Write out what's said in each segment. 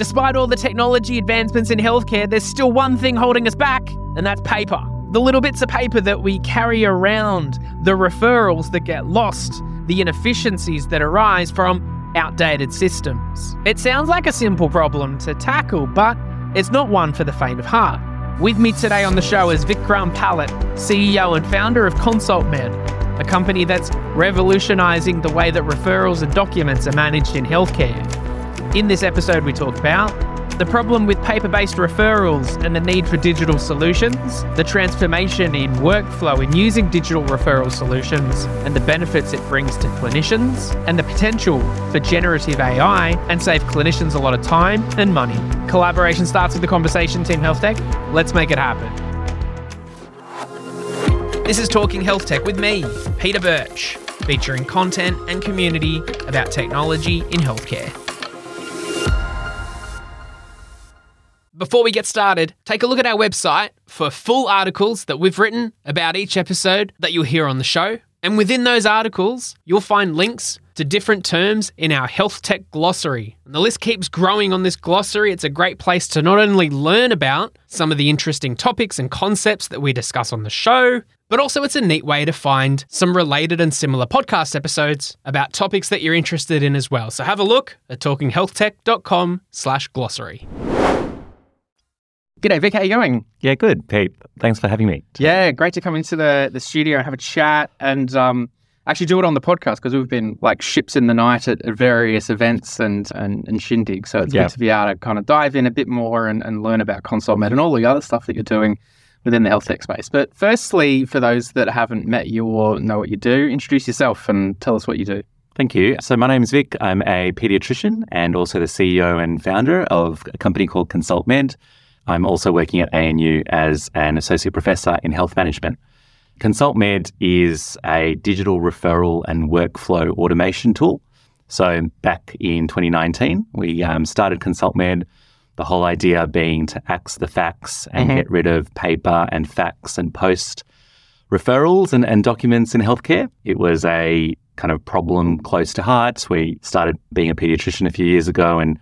Despite all the technology advancements in healthcare, there's still one thing holding us back, and that's paper. The little bits of paper that we carry around, the referrals that get lost, the inefficiencies that arise from outdated systems. It sounds like a simple problem to tackle, but it's not one for the faint of heart. With me today on the show is Vikram Palit, CEO and founder of ConsultMed, a company that's revolutionizing the way that referrals and documents are managed in healthcare. In this episode, we talk about the problem with paper based referrals and the need for digital solutions, the transformation in workflow in using digital referral solutions, and the benefits it brings to clinicians, and the potential for generative AI and save clinicians a lot of time and money. Collaboration starts with the conversation, Team Health Tech. Let's make it happen. This is Talking Health Tech with me, Peter Birch, featuring content and community about technology in healthcare. Before we get started, take a look at our website for full articles that we've written about each episode that you'll hear on the show. And within those articles, you'll find links to different terms in our health tech glossary. And the list keeps growing on this glossary. It's a great place to not only learn about some of the interesting topics and concepts that we discuss on the show, but also it's a neat way to find some related and similar podcast episodes about topics that you're interested in as well. So have a look at talkinghealthtech.com slash glossary. G'day, Vic. How are you going? Yeah, good, Pete. Thanks for having me. Yeah, great to come into the, the studio and have a chat and um, actually do it on the podcast because we've been like ships in the night at, at various events and, and, and shindigs. So it's yeah. good to be able to kind of dive in a bit more and, and learn about ConsultMed and all the other stuff that you're doing within the health tech space. But firstly, for those that haven't met you or know what you do, introduce yourself and tell us what you do. Thank you. So, my name is Vic. I'm a pediatrician and also the CEO and founder of a company called ConsultMed. I'm also working at ANU as an associate professor in health management. ConsultMed is a digital referral and workflow automation tool. So, back in 2019, we um, started ConsultMed. The whole idea being to axe the fax and mm-hmm. get rid of paper and fax and post referrals and, and documents in healthcare. It was a kind of problem close to heart. We started being a pediatrician a few years ago and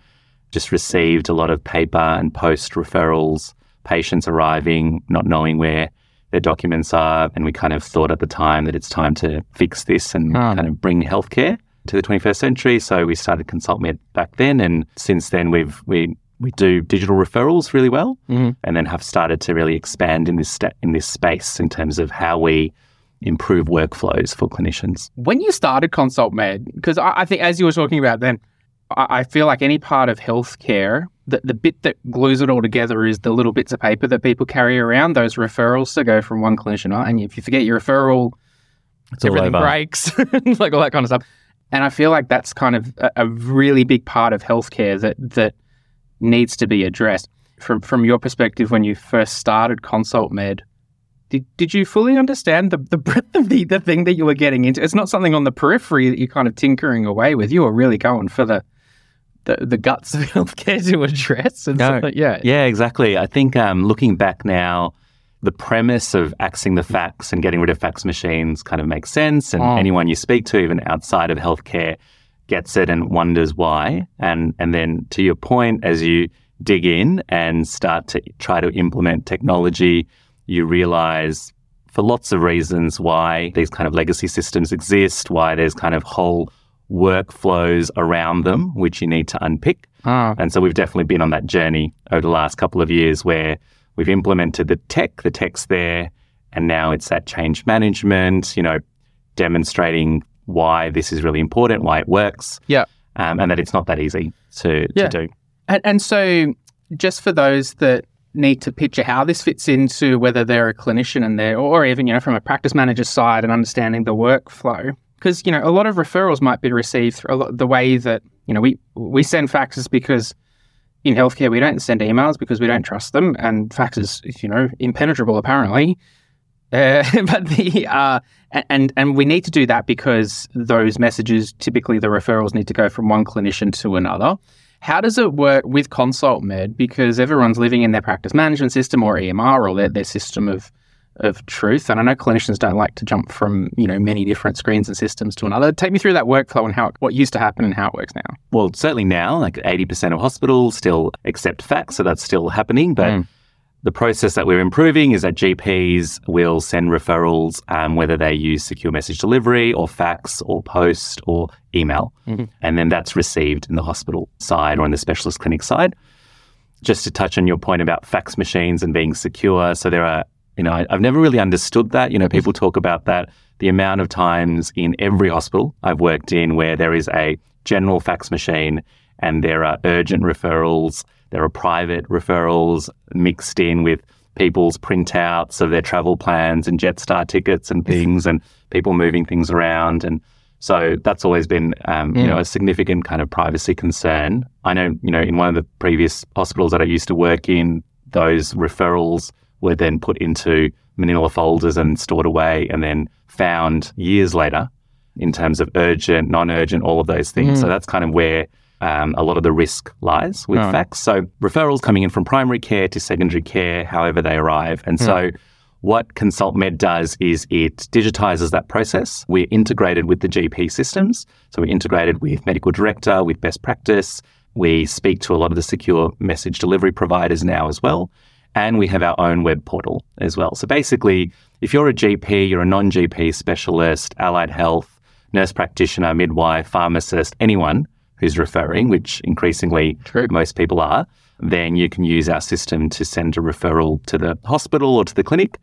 just received a lot of paper and post referrals, patients arriving, not knowing where their documents are. And we kind of thought at the time that it's time to fix this and oh. kind of bring healthcare to the 21st century. So we started ConsultMed back then. And since then, we've, we, we do digital referrals really well mm-hmm. and then have started to really expand in this, sta- in this space in terms of how we improve workflows for clinicians. When you started ConsultMed, because I, I think as you were talking about then, I feel like any part of healthcare, the, the bit that glues it all together is the little bits of paper that people carry around, those referrals to go from one clinician. And if you forget your referral, it's everything breaks, like all that kind of stuff. And I feel like that's kind of a, a really big part of healthcare that that needs to be addressed. From from your perspective, when you first started ConsultMed, did, did you fully understand the, the breadth of the, the thing that you were getting into? It's not something on the periphery that you're kind of tinkering away with. You were really going for the the, the guts of healthcare to address. And no, so, yeah. Yeah, exactly. I think um, looking back now, the premise of axing the fax and getting rid of fax machines kind of makes sense. And oh. anyone you speak to, even outside of healthcare, gets it and wonders why. And and then to your point, as you dig in and start to try to implement technology, you realize for lots of reasons why these kind of legacy systems exist, why there's kind of whole workflows around them, which you need to unpick. Ah. And so we've definitely been on that journey over the last couple of years where we've implemented the tech, the tech's there, and now it's that change management, you know, demonstrating why this is really important, why it works. Yeah. Um, and that it's not that easy to, yeah. to do. And, and so, just for those that need to picture how this fits into whether they're a clinician and they're, or even, you know, from a practice manager side and understanding the workflow, because you know a lot of referrals might be received through the way that you know we we send faxes because in healthcare we don't send emails because we don't trust them, and fax is you know impenetrable apparently. Uh, but the uh, and and we need to do that because those messages typically the referrals need to go from one clinician to another. How does it work with ConsultMed? Because everyone's living in their practice management system or EMR or their, their system of of truth. And I know clinicians don't like to jump from, you know, many different screens and systems to another. Take me through that workflow and how it, what used to happen and how it works now. Well, certainly now, like 80% of hospitals still accept fax, so that's still happening. But Mm. the process that we're improving is that GPs will send referrals, um, whether they use secure message delivery or fax or post or email. Mhm. And then that's received in the hospital side or in the specialist clinic side. Just to touch on your point about fax machines and being secure. So there are, you know, I, I've never really understood that. You know, people talk about that. The amount of times in every hospital I've worked in where there is a general fax machine and there are urgent referrals, there are private referrals mixed in with people's printouts of their travel plans and Jetstar tickets and things, and people moving things around. And so that's always been, um, you know, a significant kind of privacy concern. I know, you know, in one of the previous hospitals that I used to work in, those referrals were then put into manila folders and stored away and then found years later in terms of urgent, non-urgent, all of those things. Mm. So that's kind of where um, a lot of the risk lies with Right. fax. So referrals coming in from primary care to secondary care, however they arrive. And so what Consult Med does is it digitizes that process. We're integrated with the GP systems. So we're integrated with MedicalDirector, with Best Practice. We speak to a lot of the secure message delivery providers now as well. And we have our own web portal as well. So basically, if you're a GP, you're a non GP specialist, allied health, nurse practitioner, midwife, pharmacist, anyone who's referring, which increasingly True. most people are, then you can use our system to send a referral to the hospital or to the clinic.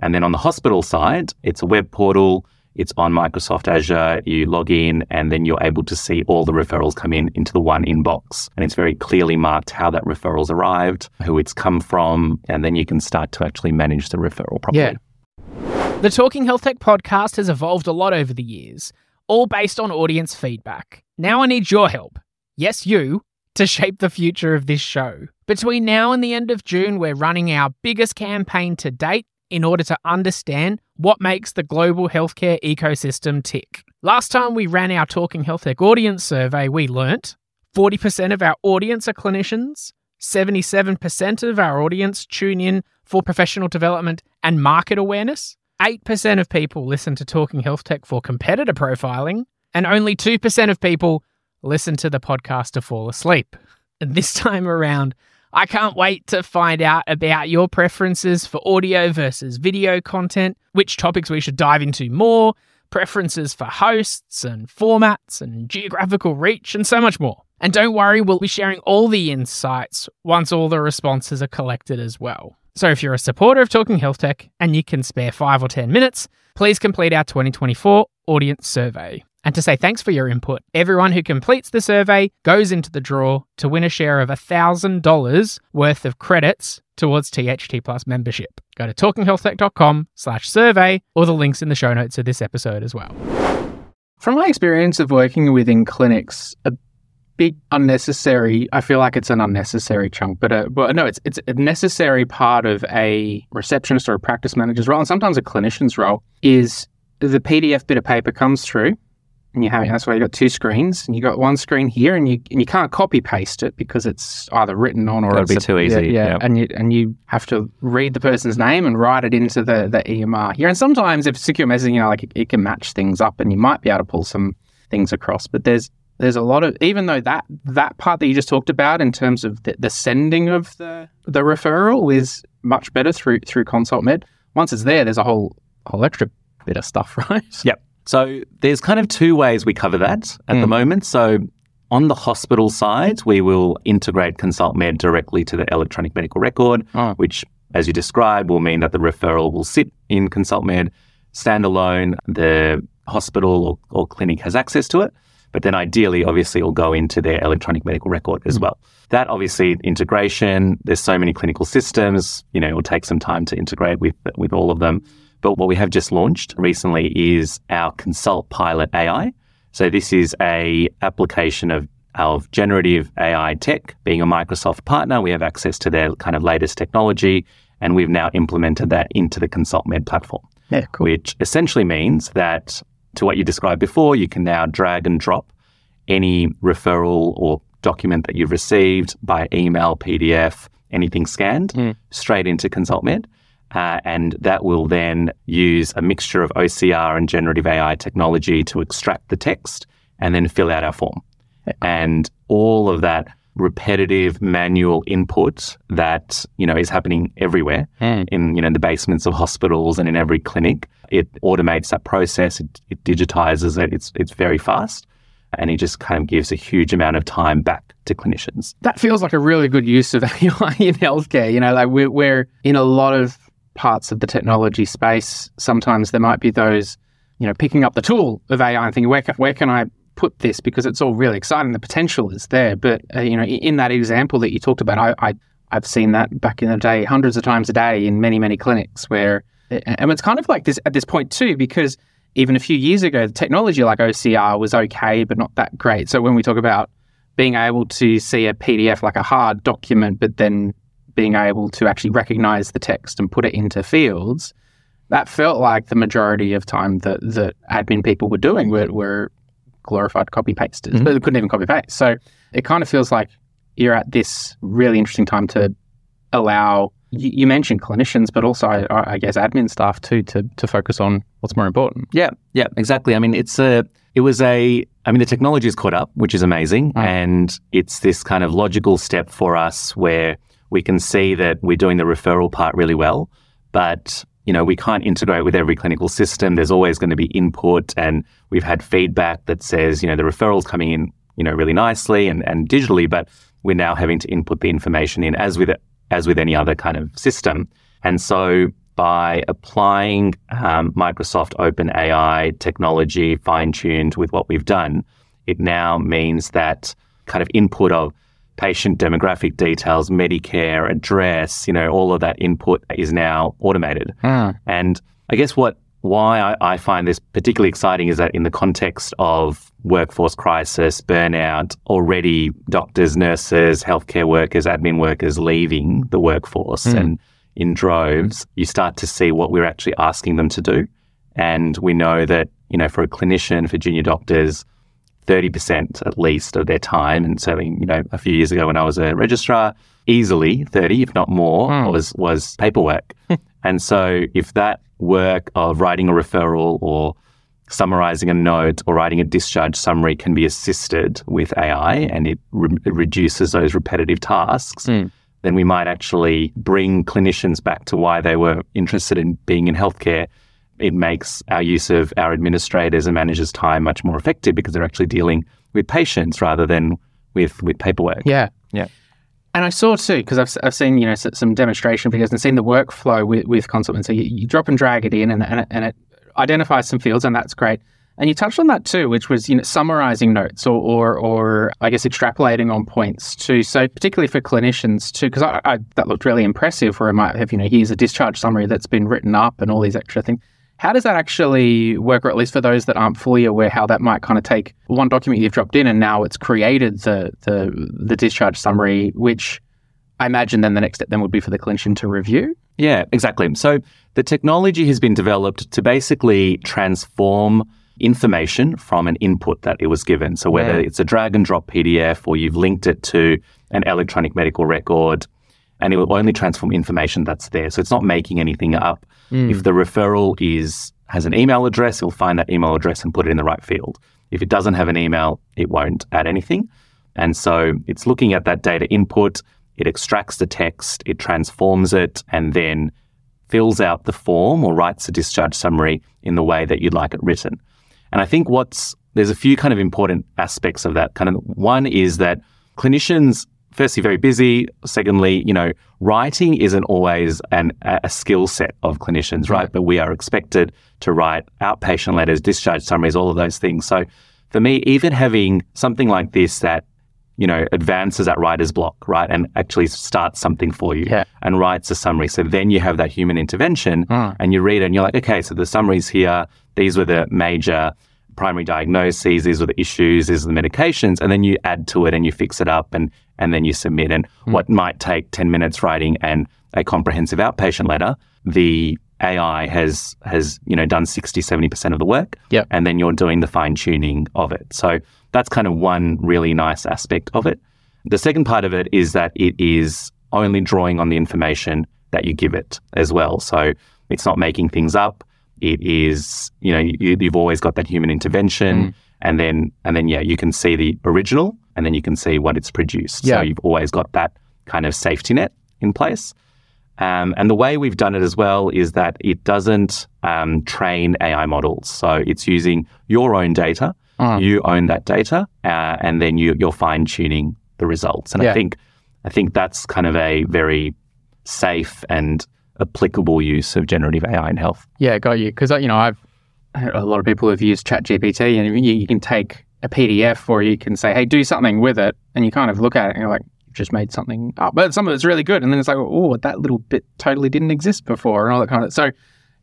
And then on the hospital side, it's a web portal. It's on Microsoft Azure. You log in and then you're able to see all the referrals come in into the one inbox. And it's very clearly marked how that referral's arrived, who it's come from, and then you can start to actually manage the referral properly. Yeah. The Talking Health Tech podcast has evolved a lot over the years, all based on audience feedback. Now I need your help. Yes, you. To shape the future of this show. Between now and the end of June, we're running our biggest campaign to date in order to understand what makes the global healthcare ecosystem tick. Last time we ran our Talking Health Tech audience survey, we learnt 40% of our audience are clinicians, 77% of our audience tune in for professional development and market awareness, 8% of people listen to Talking Health Tech for competitor profiling, and only 2% of people listen to the podcast to fall asleep. And this time around, I can't wait to find out about your preferences for audio versus video content, which topics we should dive into more, preferences for hosts and formats and geographical reach, and so much more. And don't worry, we'll be sharing all the insights once all the responses are collected as well. So if you're a supporter of Talking Health Tech and you can spare five or 10 minutes, please complete our 2024 audience survey. And to say thanks for your input, everyone who completes the survey goes into the draw to win a share of $1,000 worth of credits towards THT Plus membership. Go to talkinghealthtech.com slash survey or the links in the show notes of this episode as well. From my experience of working within clinics, a big unnecessary, I feel like it's an unnecessary chunk, but uh, well, no, it's it's a necessary part of a receptionist or a practice manager's role, and sometimes a clinician's role, is the PDF bit of paper comes through, and you have that's why you got two screens, and you got one screen here, and you and you can't copy paste it because it's either written on or Gotta it's be too easy, Yeah, yeah. and you and you have to read the person's name and write it into the the EMR here. And sometimes if secure messaging, you know, like it, it can match things up, and you might be able to pull some things across. But there's there's a lot of even though that that part that you just talked about in terms of the, the sending of the the referral is much better through through Consult Med. Once it's there, there's a whole whole extra bit of stuff, right? Yep. So there's kind of two ways we cover that at the Mm. moment. So on the hospital side, we will integrate ConsultMed directly to the electronic medical record, Oh. which, as you described, will mean that the referral will sit in ConsultMed standalone. The hospital or, or clinic has access to it. But then ideally, obviously, it will go into their electronic medical record as well. That obviously integration, there's so many clinical systems, you know, it will take some time to integrate with with all of them. But what we have just launched recently is our Consult Pilot AI. So this is a application of of generative AI tech. Being a Microsoft partner, we have access to their kind of latest technology, and we've now implemented that into the Consult Med platform Yeah, cool. which essentially means that to what you described before, you can now drag and drop any referral or document that you've received by email, PDF, anything scanned Mm. straight into ConsultMed. Uh, and that will then use a mixture of OCR and generative AI technology to extract the text and then fill out our form. And all of that repetitive manual input that you know is happening everywhere Mm. in you know the basements of hospitals and in every clinic. It automates that process. It, it digitizes it. It's it's very fast, and it just kind of gives a huge amount of time back to clinicians. That feels like a really good use of AI in healthcare. You know, like we're, we're in a lot of parts of the technology space. Sometimes there might be those, you know, picking up the tool of AI and thinking, where can, where can I put this? Because it's all really exciting. The potential is there. But, uh, you know, in that example that you talked about, I, I, I've seen that back in the day hundreds of times a day in many, many clinics where, and it's kind of like this at this point too, because even a few years ago, the technology like OCR was okay, but not that great. So when we talk about being able to see a PDF like a hard document, but then being able to actually recognize the text and put it into fields, that felt like the majority of time that, that admin people were doing were, were glorified copy pasters, Mhm. but they couldn't even copy paste. So it kind of feels like you're at this really interesting time to allow. You, you mentioned clinicians, but also I, I guess admin staff too to to focus on what's more important. Yeah, yeah, exactly. I mean, it's a, it was a, I mean, the technology is caught up, which is amazing, Mm. and it's this kind of logical step for us where we can see that we're doing the referral part really well, but you know, we can't integrate with every clinical system. There's always going to be input, and we've had feedback that says, you know, the referrals coming in, you know, really nicely and, and digitally, but we're now having to input the information in as with as with any other kind of system. And so by applying um, Microsoft OpenAI technology fine tuned with what we've done, it now means that kind of input of patient demographic details, Medicare, address, you know, all of that input is now automated. And I guess what why I, I find this particularly exciting is that in the context of workforce crisis, burnout, already doctors, nurses, healthcare workers, admin workers leaving the workforce Mm. and in droves, you start to see what we're actually asking them to do. And we know that, you know, for a clinician, for junior doctors, 30% at least of their time, and certainly, you know, a few years ago when I was a registrar, easily 30, if not more, Mm. was, was paperwork. and so if that work of writing a referral or summarizing a note or writing a discharge summary can be assisted with AI and it, re- it reduces those repetitive tasks, Mm. then we might actually bring clinicians back to why they were interested in being in healthcare. It makes our use of our administrators and managers' time much more effective because they're actually dealing with patients rather than with, with paperwork. Yeah. Yeah. And I saw too, because I've, I've seen, you know, some demonstration videos and seen the workflow with, with ConsultMed. So you, you drop and drag it in and, and, it, and it identifies some fields and that's great. And you touched on that too, which was, you know, summarizing notes or, or, or I guess extrapolating on points too. So particularly for clinicians too, because I, I, that looked really impressive where I might have, you know, here's a discharge summary that's been written up and all these extra things. How does that actually work, or at least for those that aren't fully aware, how that might kind of take one document you've dropped in and now it's created the the, the discharge summary, which I imagine then the next step then would be for the clinician to review. Yeah, exactly. So the technology has been developed to basically transform information from an input that it was given. So whether Yeah. it's a drag and drop PDF or you've linked it to an electronic medical record, and it will only transform information that's there. So it's not making anything up. Hmm. If the referral is has an email address, it'll find that email address and put it in the right field. If it doesn't have an email, it won't add anything. And so it's looking at that data input, it extracts the text, it transforms it, and then fills out the form or writes a discharge summary in the way that you'd like it written. And I think what's there's a few kind of important aspects of that. Kind of one is that clinicians, firstly, very busy. Secondly, you know, writing isn't always an, a skill set of clinicians, right? But we are expected to write outpatient letters, discharge summaries, all of those things. So for me, even having something like this that you know, advances that writer's block, right? And actually starts something for you Yeah. and writes a summary. So then you have that human intervention Ah. and you read it and you're like, okay, so the summary's here. These were the major primary diagnoses. These were the issues. These are the medications. And then you add to it and you fix it up and, and then you submit. And hmm. what might take 10 minutes writing and a comprehensive outpatient letter, the AI has, has, you know, done 60, 70% of the work. Yep. And then you're doing the fine tuning of it. So that's kind of one really nice aspect of it. The second part of it is that it is only drawing on the information that you give it as well. So it's not making things up. It is, you know, you, you've always got that human intervention, Mm. and then and then yeah, you can see the original, and then you can see what it's produced. Yeah. So you've always got that kind of safety net in place. Um, and the way we've done it as well is that it doesn't um, train AI models. So it's using your own data. Mm. You own that data, uh, and then you, you're fine tuning the results. And Yeah. I think I think that's kind of a very safe and applicable use of generative AI in health. Yeah, got you. Because uh, you know, I've a lot of people have used ChatGPT, and you, you can take a PDF or you can say, "Hey, do something with it," and you kind of look at it and you're like, "You've just made something up." But some of it's really good, and then it's like, "Oh, that little bit totally didn't exist before," and all that kind of. So,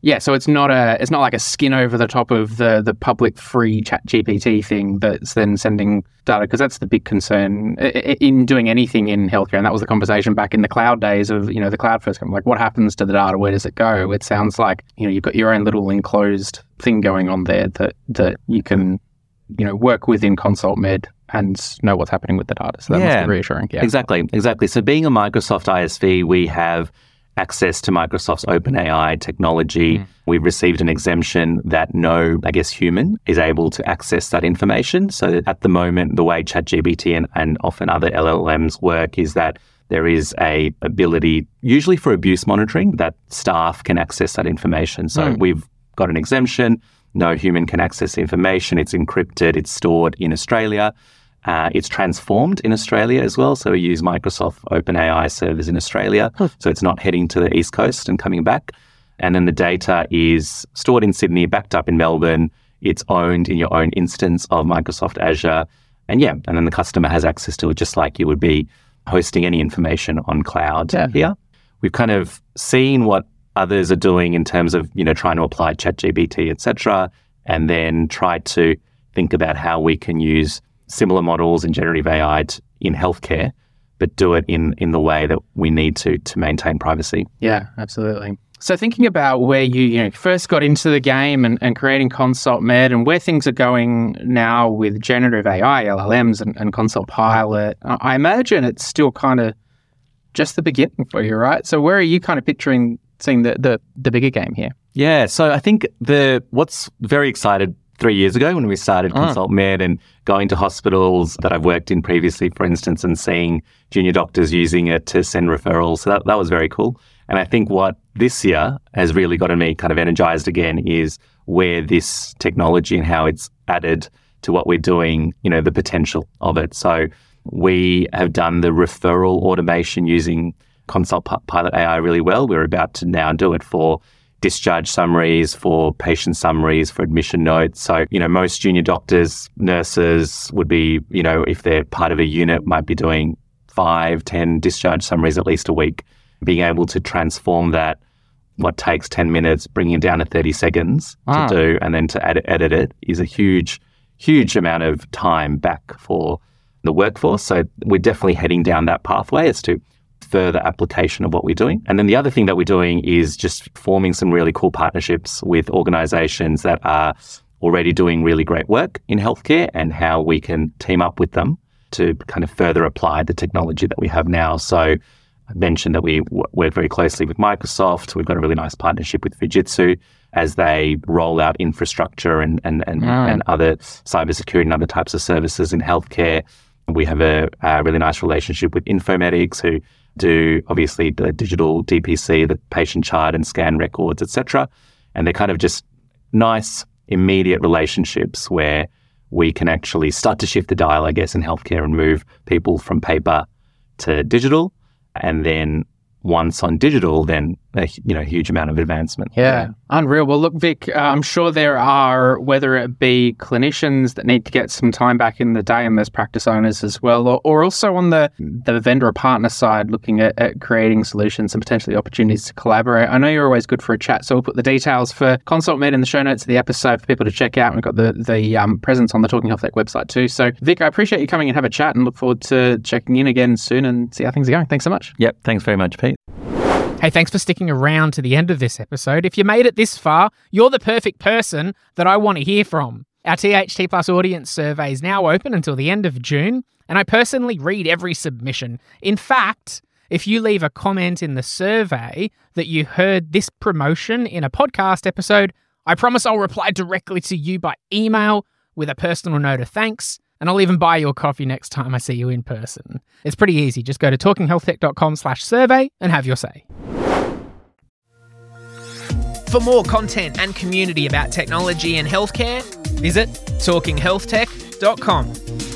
yeah, so it's not a, it's not like a skin over the top of the the public free ChatGPT thing that's then sending data because that's the big concern in doing anything in healthcare, and that was the conversation back in the cloud days of you know the cloud first. Like, what happens to the data? Where does it go? It sounds like you know you've got your own little enclosed thing going on there that that you can you know work within Consult Med and know what's happening with the data. So that must Yeah. be reassuring. Yeah. Exactly, exactly. So being a Microsoft ISV, we have access to Microsoft's OpenAI technology. Mm. We've received an exemption that no, I guess, human is able to access that information. So at the moment, the way ChatGPT and, and often other LLMs work is that there is a ability, usually for abuse monitoring, that staff can access that information. So Mm. we've got an exemption. No human can access the information. It's encrypted. It's stored in Australia. Uh, it's transformed in Australia as well. So we use Microsoft OpenAI servers in Australia. So it's not heading to the East Coast and coming back. And then the data is stored in Sydney, backed up in Melbourne. It's owned in your own instance of Microsoft Azure. And yeah, and then the customer has access to it just like you would be hosting any information on cloud Yeah. here. We've kind of seen what others are doing in terms of, you know, trying to apply ChatGPT, et cetera, and then try to think about how we can use similar models in generative AI t- in healthcare, but do it in, in the way that we need to to maintain privacy. Yeah, absolutely. So thinking about where you, you know, first got into the game and, and creating Consult Med and where things are going now with generative AI, LLMs and, and Consult Pilot, I I imagine it's still kind of just the beginning for you, right? So where are you kind of picturing seeing the, the, the bigger game here? Yeah, so I think the what's very excited three years ago when we started Ah. Consult Med and going to hospitals that I've worked in previously, for instance, and seeing junior doctors using it to send referrals. So that, that was very cool. And I think what this year has really gotten me kind of energized again is where this technology and how it's added to what we're doing, you know, the potential of it. So we have done the referral automation using Consult Pilot AI really well. We're about to now do it for discharge summaries, for patient summaries, for admission notes. So, you know, most junior doctors, nurses would be, you know, if they're part of a unit, might be doing five, ten discharge summaries at least a week. Being able to transform that, what takes 10 minutes, bringing it down to 30 seconds Ah. to do, and then to edit, edit it is a huge, huge amount of time back for the workforce. So we're definitely heading down that pathway as to further application of what we're doing. And then the other thing that we're doing is just forming some really cool partnerships with organizations that are already doing really great work in healthcare and how we can team up with them to kind of further apply the technology that we have now. So I mentioned that we w- work very closely with Microsoft. We've got a really nice partnership with Fujitsu as they roll out infrastructure and and and, Mm. and other cybersecurity and other types of services in healthcare. We have a, a really nice relationship with Infomedix, who do obviously the digital DPC, the patient chart and scan records, etc. And they're kind of just nice, immediate relationships where we can actually start to shift the dial, I guess, in healthcare and move people from paper to digital. And then once on digital, then a you know huge amount of advancement. Yeah, unreal. Well, look, Vic, uh, I'm sure there are, whether it be clinicians that need to get some time back in the day, and there's practice owners as well, or, or also on the the vendor or partner side, looking at, at creating solutions and potentially opportunities to collaborate. I know you're always good for a chat, so we'll put the details for Consult Med in the show notes of the episode for people to check out. We've got the the um, presence on the Talking Health Tech website too. So, Vic, I appreciate you coming and have a chat, and look forward to checking in again soon and see how things are going. Thanks so much. Yep. Thanks very much, Pete. Hey, thanks for sticking around to the end of this episode. If you made it this far, you're the perfect person that I want to hear from. Our THT Plus audience survey is now open until the end of June, and I personally read every submission. In fact, if you leave a comment in the survey that you heard this promotion in a podcast episode, I promise I'll reply directly to you by email with a personal note of thanks, and I'll even buy you a coffee next time I see you in person. It's pretty easy. Just go to talkinghealthtech.com slash survey and have your say. For more content and community about technology and healthcare, visit talkinghealthtech.com.